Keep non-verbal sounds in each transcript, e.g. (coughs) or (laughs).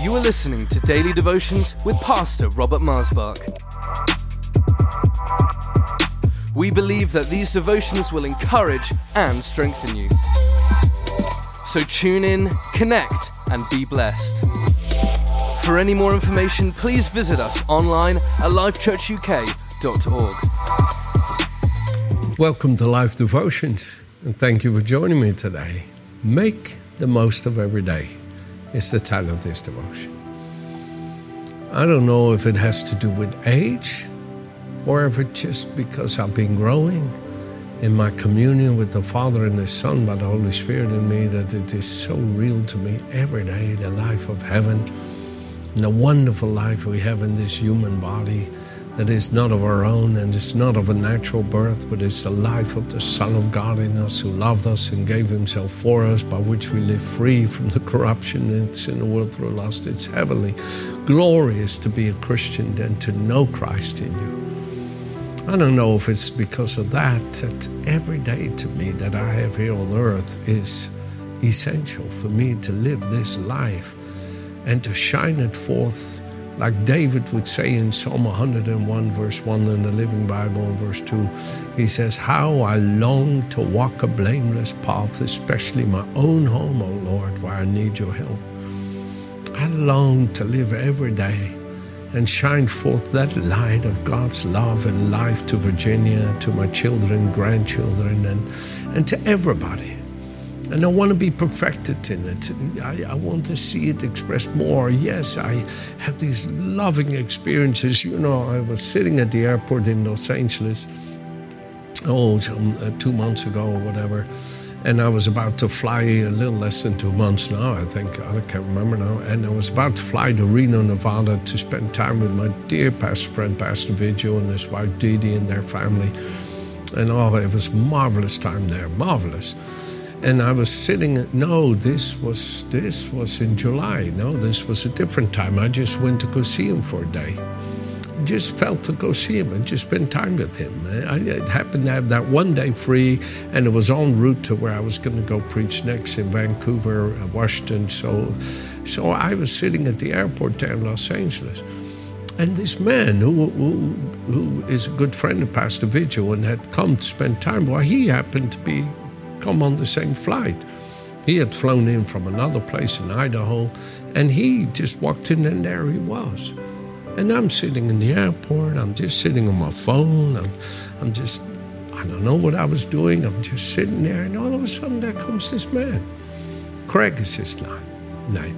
You are listening to Daily Devotions with Pastor Robert Maasbach. We believe that these devotions will encourage and strengthen you. So tune in, connect, and be blessed. For any more information, please visit us online at lifechurchuk.org. Welcome to Life Devotions, and thank you for joining me today. Make the most of every day is the title of this devotion. I don't know if it has to do with age or if it's just because I've been growing in my communion with the Father and the Son by the Holy Spirit in me that it is so real to me every day the life of heaven and the wonderful life we have in this human body that is not of our own and it's not of a natural birth, but it's the life of the Son of God in us who loved us and gave Himself for us, by which we live free from the corruption that's in the world through lust. It's heavenly, glorious to be a Christian and to know Christ in you. I don't know if it's because of that that every day to me that I have here on earth is essential for me to live this life and to shine it forth like David would say in Psalm 101, verse 1 in the Living Bible, verse 2, he says, How I long to walk a blameless path, especially my own home, O Lord, where I need your help. I long to live every day and shine forth that light of God's love and life to Virginia, to my children, grandchildren, and, and to everybody. And I want to be perfected in it. I, I, want to see it expressed more. Yes, I have these loving experiences. You know, I was sitting at the airport in Los Angeles, oh, some, uh, two months ago or whatever, and I was about to fly a little less than two months now, I think. I can't remember now. And I was about to fly to Reno, Nevada to spend time with my dear pastor friend, Pastor Vigil, and his wife Didi and their family. And oh, it was marvelous time there, marvelous and I was sitting. No, this was this was in July. No, this was a different time. I just went to go see him for a day. Just felt to go see him and just spend time with him. I, happened to have that one day free, and it was en route to where I was going to go preach next in Vancouver, uh, Washington. So, so I was sitting at the airport there in Los Angeles. And this man, who, who, who is a good friend of Pastor Vigil and had come to spend time, well, he happened to be come on the same flight. He had flown in from another place in Idaho, and he just walked in, and there he was. And I'm sitting in the airport, I'm just sitting on my phone, I'm, I'm just, I don't know what I was doing, I'm just sitting there, and all of a sudden there comes this man. Craig is his name.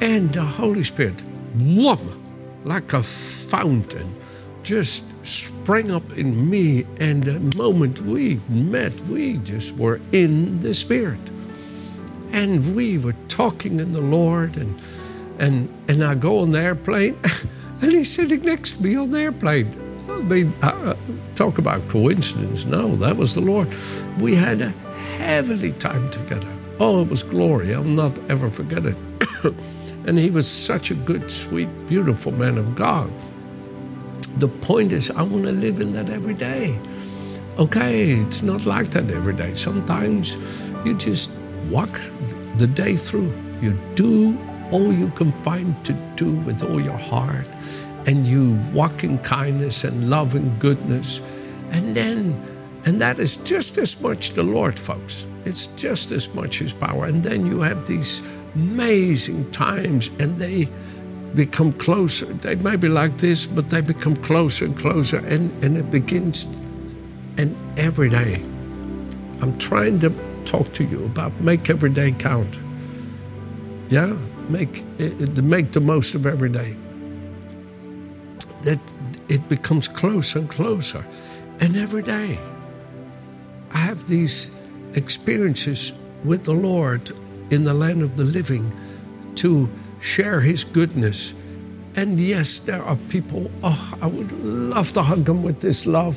And the Holy Spirit, whoop, like a fountain, just sprang up in me, and the moment we met, we just were in the Spirit. And we were talking in the Lord, and and and I go on the airplane, (laughs) and he's sitting next to me on the airplane. I mean, uh, talk about coincidence. No, that was the Lord. We had a heavenly time together. Oh, it was glory. I'll not ever forget it. (coughs) and he was such a good, sweet, beautiful man of God. The point is, I want to live in that every day. Okay, it's not like that every day. Sometimes you just walk the day through. You do all you can find to do with all your heart, and you walk in kindness and love and goodness. And then, and that is just as much the Lord, folks. It's just as much His power. And then you have these amazing times, and they become closer. They may be like this, but they become closer and closer, and, and it begins. And every day, I'm trying to talk to you about make every day count. Yeah, make make the most of every day. That it becomes closer and closer, and every day, I have these experiences with the Lord in the land of the living to share His goodness. And yes, there are people, oh, I would love to hug them with this love.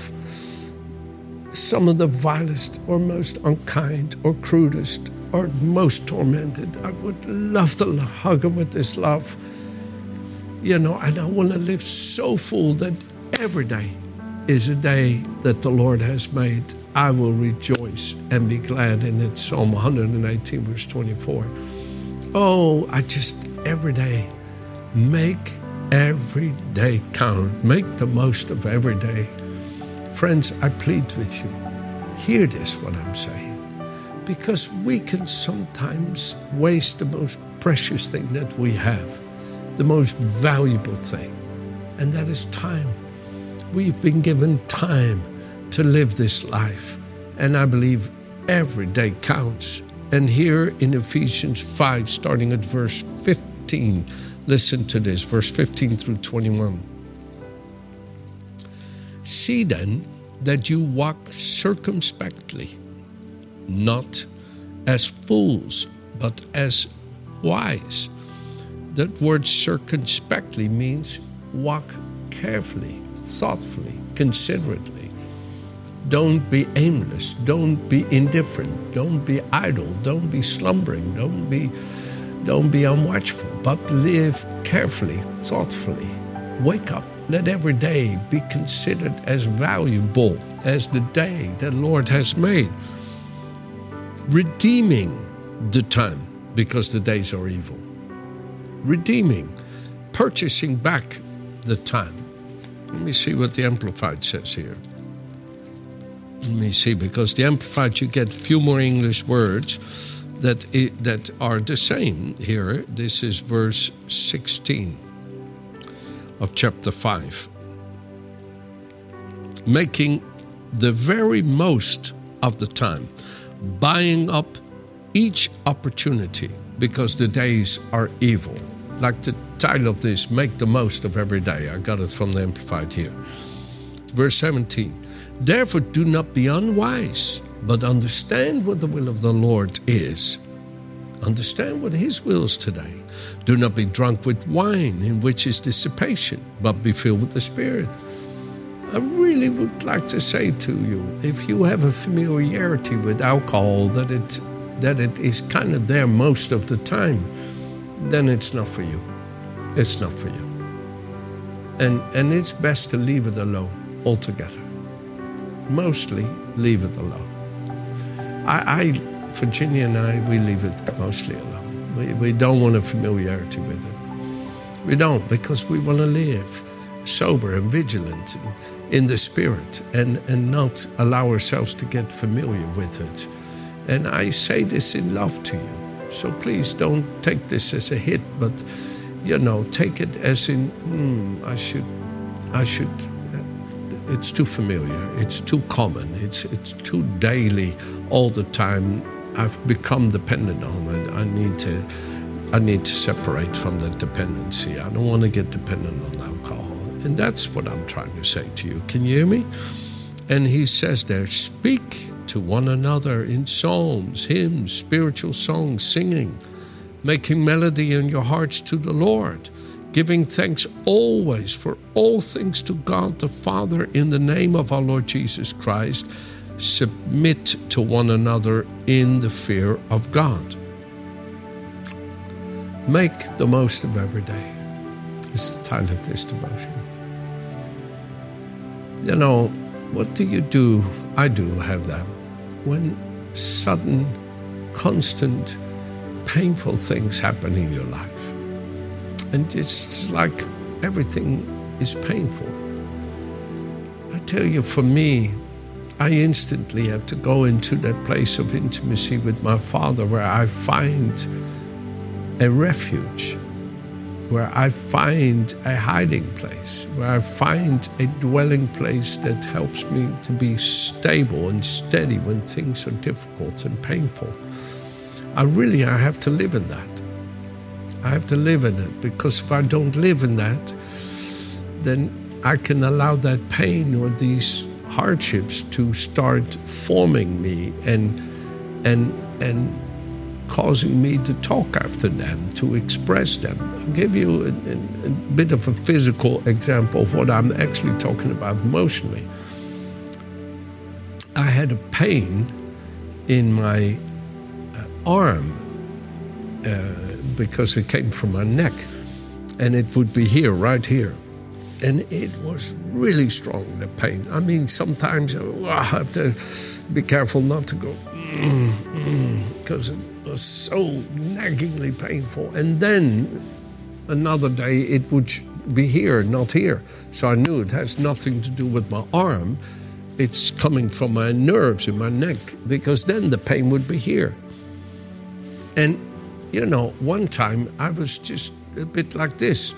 Some of the vilest or most unkind or crudest or most tormented, I would love to hug them with this love. You know, and I want to live so full that every day is a day that the Lord has made. I will rejoice and be glad in it. Psalm 118, verse 24. Oh, I just, every day. Make every day count. Make the most of every day. Friends, I plead with you. Hear this, what I'm saying. Because we can sometimes waste the most precious thing that we have, the most valuable thing, and that is time. We've been given time to live this life, and I believe every day counts. And here in Ephesians 5, starting at verse 15, listen to this verse 15 through 21. See then that you walk circumspectly, not as fools, but as wise. That word circumspectly means walk carefully, thoughtfully, considerately. Don't be aimless. Don't be indifferent. Don't be idle. Don't be slumbering. Don't be, don't be unwatchful. But live carefully, thoughtfully. Wake up. Let every day be considered as valuable as the day that the Lord has made. Redeeming the time because the days are evil. Redeeming, purchasing back the time. Let me see what the Amplified says here. Let me see, because the Amplified, you get few more English words that, it, that are the same here. This is verse 16 of chapter 5. Making the very most of the time, buying up each opportunity because the days are evil. Like the title of this, Make the Most of Every Day. I got it from the Amplified here. Verse 17 Therefore, do not be unwise, but understand what the will of the Lord is. Understand what His will is today. Do not be drunk with wine, in which is dissipation, but be filled with the Spirit. I really would like to say to you if you have a familiarity with alcohol, that it, that it is kind of there most of the time, then it's not for you. It's not for you. And, and it's best to leave it alone altogether mostly leave it alone. I, I, Virginia and I, we leave it mostly alone. We, we don't want a familiarity with it. We don't because we want to live sober and vigilant in the spirit and, and not allow ourselves to get familiar with it. And I say this in love to you. So please don't take this as a hit, but you know, take it as in, hmm, I should, I should it's too familiar. It's too common. It's it's too daily, all the time. I've become dependent on it. I need to, I need to separate from that dependency. I don't want to get dependent on alcohol, and that's what I'm trying to say to you. Can you hear me? And he says there, speak to one another in psalms, hymns, spiritual songs, singing, making melody in your hearts to the Lord giving thanks always for all things to God the Father in the name of our Lord Jesus Christ. Submit to one another in the fear of God. Make the most of every day. It's the title of this devotion. You know, what do you do? I do have that. When sudden, constant, painful things happen in your life and it's like everything is painful. I tell you, for me, I instantly have to go into that place of intimacy with my Father where I find a refuge, where I find a hiding place, where I find a dwelling place that helps me to be stable and steady when things are difficult and painful. I really I have to live in that. I have to live in it because if I don't live in that, then I can allow that pain or these hardships to start forming me and and and causing me to talk after them, to express them. I'll give you a, a, a bit of a physical example of what I'm actually talking about emotionally. I had a pain in my uh, arm. Uh, because it came from my neck. And it would be here, right here. And it was really strong, the pain. I mean, sometimes oh, I have to be careful not to go, because mm, mm, was so naggingly painful. And then another day it would be here, not here. So I knew it has nothing to do with my arm. It's coming from my nerves in my neck because then the pain would be here. And, you know, one time I was just a bit like this.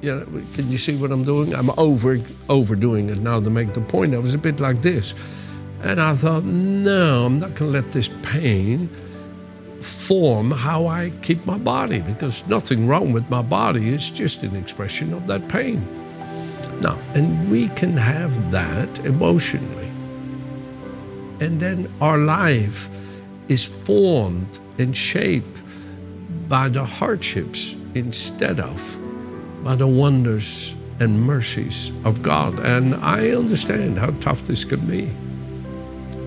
You know, can you see what I'm doing? I'm over overdoing it now to make the point. I was a bit like this. And I thought, no, I'm not going to let this pain form how I keep my body because nothing wrong with my body. It's just an expression of that pain. Now, and we can have that emotionally. And then our life is formed and shaped by the hardships instead of by the wonders and mercies of God. And I understand how tough this can be,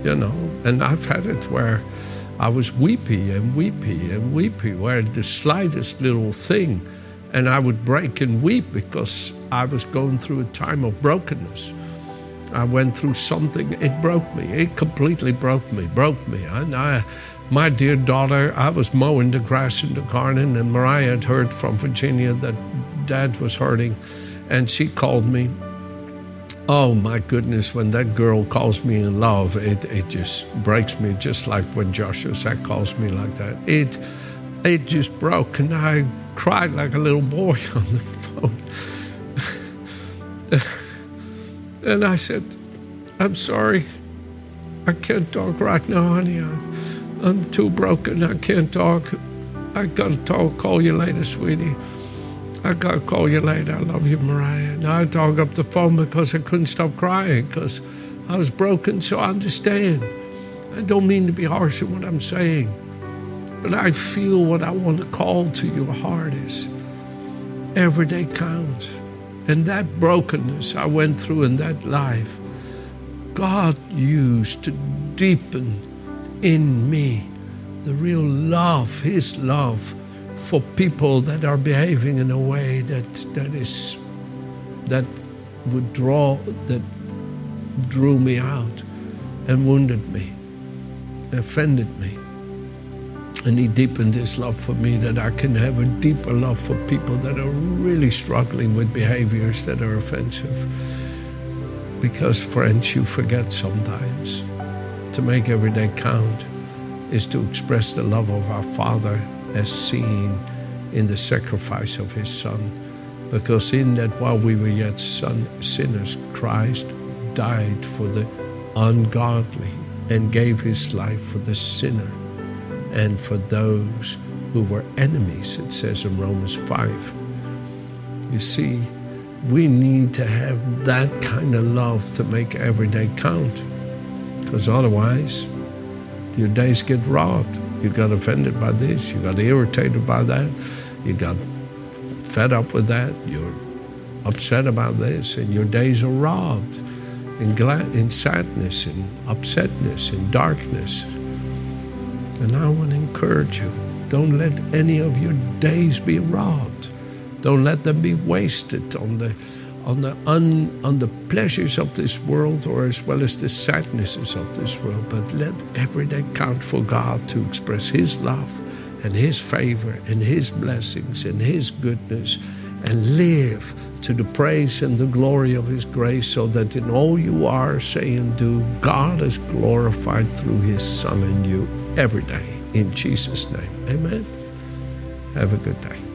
you know, and I've had it where I was weepy and weepy and weepy, where the slightest little thing, and I would break and weep because I was going through a time of brokenness. I went through something, it broke me. It completely broke me, broke me. And I, my dear daughter, I was mowing the grass in the garden, and Mariah had heard from Virginia that dad was hurting, and she called me. Oh my goodness, when that girl calls me in love, it, it just breaks me, just like when Joshua Sack calls me like that. It, it just broke, and I cried like a little boy (laughs) on the phone. (laughs) and I said, I'm sorry. I can't talk right now, honey. I'm, I'm too broken. I can't talk. I gotta talk. Call you later, sweetie. I gotta call you later. I love you, Mariah. Now I talk up the phone because I couldn't stop crying because I was broken. So I understand. I don't mean to be harsh in what I'm saying, but I feel what I want to call to your heart is every day counts. And that brokenness I went through in that life, God used to deepen in me the real love, His love for people that are behaving in a way that that is that would draw that drew me out and wounded me, offended me. And he deepened his love for me that I can have a deeper love for people that are really struggling with behaviors that are offensive. Because, friends, you forget sometimes to make every day count is to express the love of our Father as seen in the sacrifice of His Son. Because in that while we were yet son, sinners, Christ died for the ungodly and gave His life for the sinner and for those who were enemies, it says in Romans 5. You see, we need to have that kind of love to make every day count. Because otherwise, your days get robbed. You got offended by this, you got irritated by that, you got fed up with that, you're upset about this, and your days are robbed in, glad, in sadness, in upsetness, in darkness. And I want to encourage you don't let any of your days be robbed. Don't let them be wasted on the on the un, on the pleasures of this world or as well as the sadnesses of this world, but let every day count for God to express His love and His favor and His blessings and His goodness and live to the praise and the glory of His grace so that in all you are, say, and do, God is glorified through His Son in you every day. In Jesus' name. Amen. Have a good day.